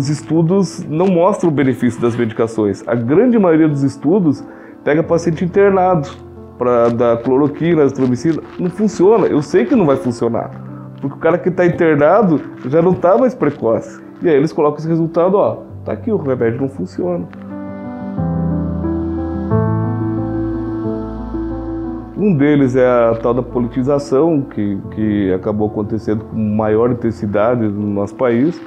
os estudos não mostram o benefício das medicações. A grande maioria dos estudos pega paciente internado para dar cloroquina, azitromicina. Não funciona. Eu sei que não vai funcionar. Porque o cara que está internado já não está mais precoce. E aí eles colocam esse resultado, ó, tá aqui, o remédio não funciona. Um deles é a tal da politização, que, que acabou acontecendo com maior intensidade no nosso país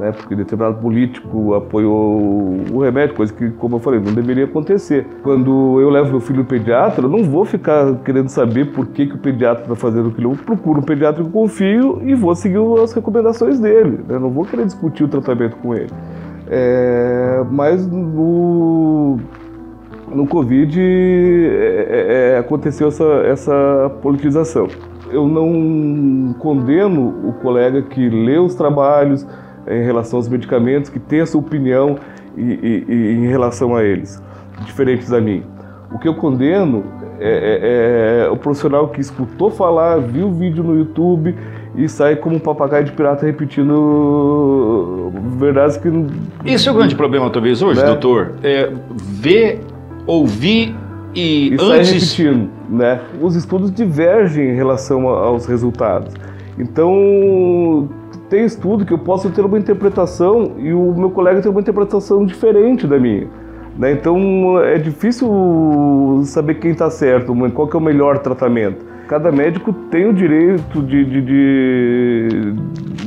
né, porque determinado político apoiou o remédio, coisa que, como eu falei, não deveria acontecer. Quando eu levo meu filho no pediatra, eu não vou ficar querendo saber por que, que o pediatra está fazendo aquilo. Eu procuro um pediatra que eu confio e vou seguir as recomendações dele. Né? Não vou querer discutir o tratamento com ele. É, mas no, no Covid é, é, é aconteceu essa, essa politização. Eu não condeno o colega que lê os trabalhos, em relação aos medicamentos, que tem a sua opinião e, e, e em relação a eles, diferentes da minha. O que eu condeno é, é, é, o profissional que escutou falar, viu o vídeo no YouTube e sai como um papagaio de pirata repetindo verdades que. Esse é o grande problema, talvez, hoje, né? doutor. É ver, ouvir e, e antes... repetindo. Né? Os estudos divergem em relação aos resultados. Então, tem estudo que eu posso ter uma interpretação e o meu colega ter uma interpretação diferente da minha. Né? Então é difícil saber quem está certo, qual que é o melhor tratamento. Cada médico tem o direito de, de, de,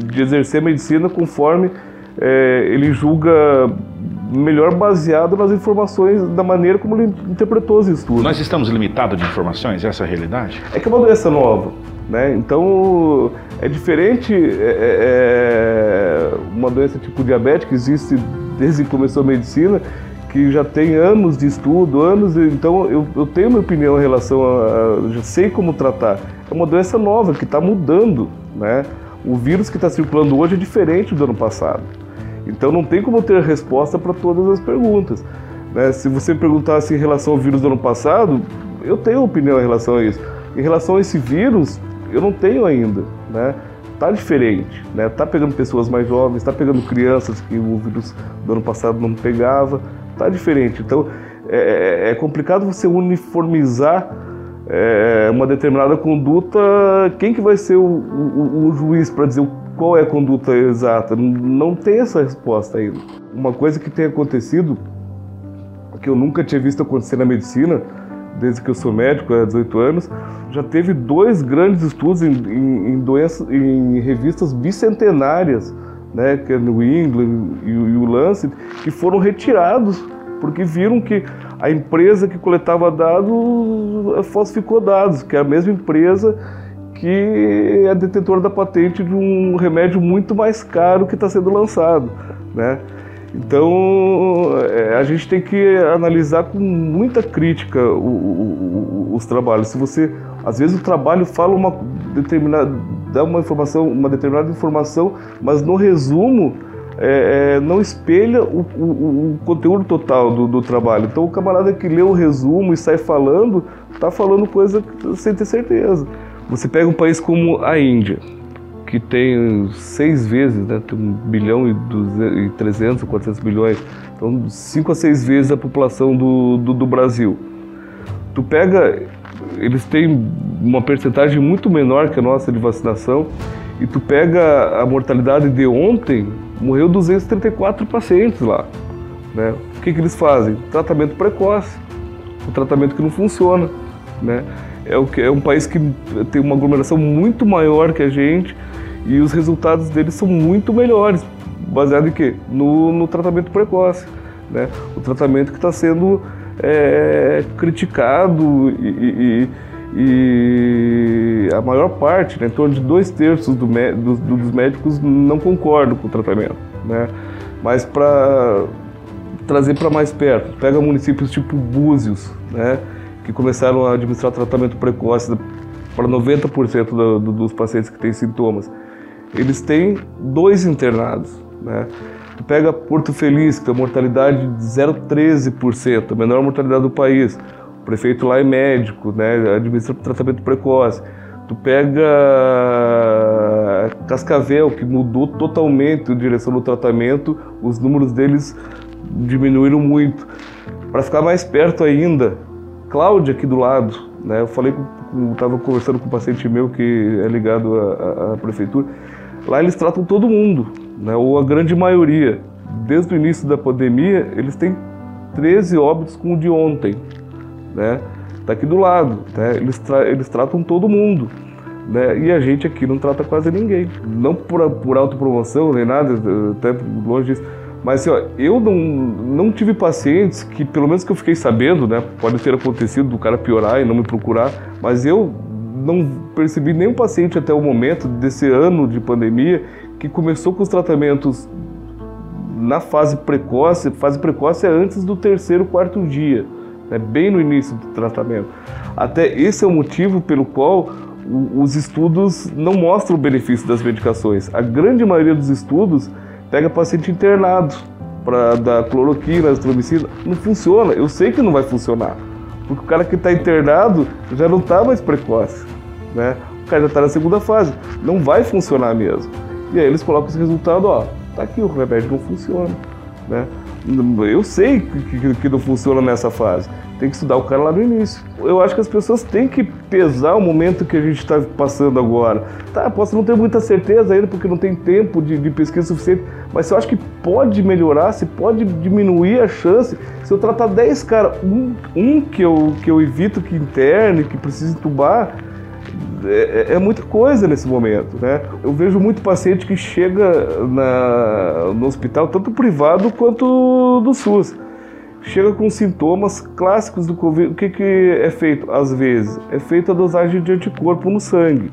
de exercer a medicina conforme é, ele julga melhor baseado nas informações, da maneira como ele interpretou os estudos. Nós estamos limitados de informações, essa é a realidade? É que é uma doença nova. Né? Então é diferente é, é, é, uma doença tipo diabetes que existe desde que começou a medicina, que já tem anos de estudo, anos, então eu, eu tenho minha opinião em relação a, já sei como tratar. É uma doença nova que está mudando, né? O vírus que está circulando hoje é diferente do ano passado. Então não tem como ter resposta para todas as perguntas. Né? Se você perguntasse em relação ao vírus do ano passado, eu tenho opinião em relação a isso. Em relação a esse vírus, eu não tenho ainda, né? Tá diferente, né? Tá pegando pessoas mais jovens, tá pegando crianças que o vírus do ano passado não pegava, tá diferente. Então é, é, é complicado você uniformizar é, uma determinada conduta. Quem que vai ser o, o, o juiz para dizer qual é a conduta exata? Não tem essa resposta ainda. Uma coisa que tem acontecido que eu nunca tinha visto acontecer na medicina desde que eu sou médico, há 18 anos, já teve dois grandes estudos em, em, em em revistas bicentenárias, né, que é New England e, e o Lancet, que foram retirados porque viram que a empresa que coletava dados falsificou dados, que é a mesma empresa que é detentora da patente de um remédio muito mais caro que está sendo lançado, né? Então, é, a gente tem que analisar com muita crítica o, o, o, os trabalhos. Se você, às vezes, o trabalho fala uma determinada, dá uma informação, uma determinada informação, mas no resumo é, é, não espelha o, o, conteúdo total do, do, trabalho. Então, o camarada que lê o resumo e sai falando, está falando coisa sem ter certeza. Você pega um país como a Índia que tem seis vezes, né, tem um bilhão e, 200, e 300, 400 bilhões, então cinco a seis vezes a população do, do, do Brasil. Tu pega, eles têm uma percentagem muito menor que a nossa de vacinação, e tu pega a mortalidade de ontem, morreu 234 pacientes lá. Né? O que, que eles fazem? Tratamento precoce, o tratamento que não funciona. Né? É, é um país que tem uma aglomeração muito maior que a gente, e os resultados deles são muito melhores, baseado em quê? No, no tratamento precoce, né? O tratamento que está sendo é, criticado e, e, e, a maior parte, né, em torno de dois terços do, do, dos médicos não concordam com o tratamento, né? Mas para trazer para mais perto, pega municípios tipo Búzios, né, que começaram a administrar tratamento precoce para 90% do, dos pacientes que têm sintomas eles têm dois internados. Né? Tu pega Porto Feliz, que tem mortalidade de 0,13%, a menor mortalidade do país. O prefeito lá é médico, né, administra tratamento precoce. Tu pega Cascavel, que mudou totalmente a direção do tratamento, os números deles diminuíram muito. Para ficar mais perto ainda, Cláudia aqui do lado, né, eu falei, estava conversando com um paciente meu que é ligado à, à prefeitura, lá eles tratam todo mundo, né, ou a grande maioria. Desde o início da pandemia, eles têm 13 óbitos com o de ontem, né? Tá aqui do lado, né? Eles, tra eles tratam todo mundo, né? E a gente aqui não trata quase ninguém. Não por, por autopromoção nem nada, até longe disso. Mas assim, ó, eu não, não tive pacientes que, pelo menos que eu fiquei sabendo, né? Pode ter acontecido do cara piorar e não me procurar, mas eu não percebi nenhum paciente até o momento desse ano de pandemia que começou com os tratamentos na fase precoce. Fase precoce é antes do terceiro, quarto dia, né? bem no início do tratamento. Até esse é o motivo pelo qual os estudos não mostram o benefício das medicações. A grande maioria dos estudos pega paciente internado para dar cloroquina, azitromicina. Não funciona. Eu sei que não vai funcionar. Porque o cara que está internado já não está mais precoce. Né? O cara já está na segunda fase. Não vai funcionar mesmo. E aí eles colocam esse resultado, ó, tá aqui, o remédio não funciona. Né? Eu sei que, que não funciona nessa fase tem que estudar o cara lá no início. Eu acho que as pessoas têm que pesar o momento que a gente está passando agora. Tá, posso não ter muita certeza ainda porque não tem tempo de, de pesquisa suficiente, mas eu acho que pode melhorar, se pode diminuir a chance. Se eu tratar 10 caras, um, um que, eu, que eu evito que interne, que precisa entubar, é, é, é, muita coisa nesse momento, né? Eu vejo muito paciente que chega na, no hospital, tanto privado quanto do SUS chega com sintomas clássicos do Covid. O que, que é feito? Às vezes, é feita a dosagem de anticorpo no sangue.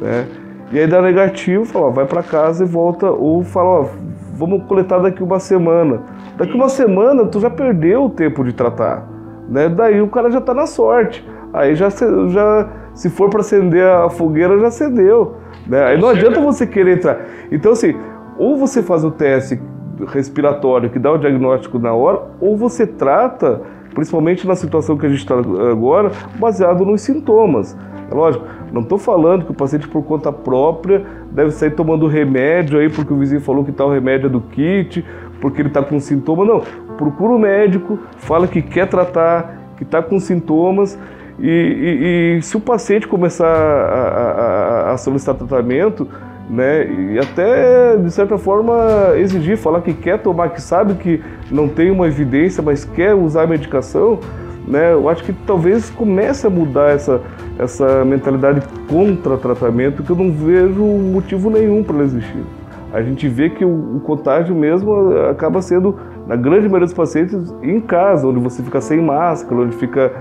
Né? E aí dá negativo, fala, ó, vai para casa e volta, ou fala, ó, vamos coletar daqui uma semana. Daqui uma semana tu já perdeu o tempo de tratar. Né? Daí o cara já está na sorte. Aí já, já se for para acender a fogueira, já acendeu. Né? Aí não adianta você querer entrar. Então, assim, ou você faz o teste respiratório que dá o diagnóstico na hora, ou você trata, principalmente na situação que a gente está agora, baseado nos sintomas. É lógico, não estou falando que o paciente por conta própria deve sair tomando remédio aí porque o vizinho falou que tal remédio é do kit, porque ele está com sintoma. Não, procura o médico, fala que quer tratar, que está com sintomas e, e, e, se o paciente começar a, a, a solicitar tratamento, né? E até, de certa forma, exigir, falar que quer tomar, que sabe que não tem uma evidência, mas quer usar a medicação, né? Eu acho que talvez comece a mudar essa, essa mentalidade contra tratamento, que eu não vejo motivo nenhum para existir. A gente vê que o, o contágio mesmo acaba sendo, na grande maioria dos pacientes, em casa, onde você fica sem máscara, onde fica,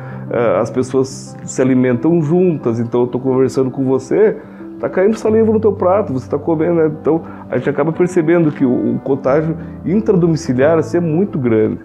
as pessoas se alimentam juntas, então eu estou conversando com você, Está caindo saliva no teu prato, você está comendo, né? Então a gente acaba percebendo que o, o contágio intradomiciliar assim, é muito grande.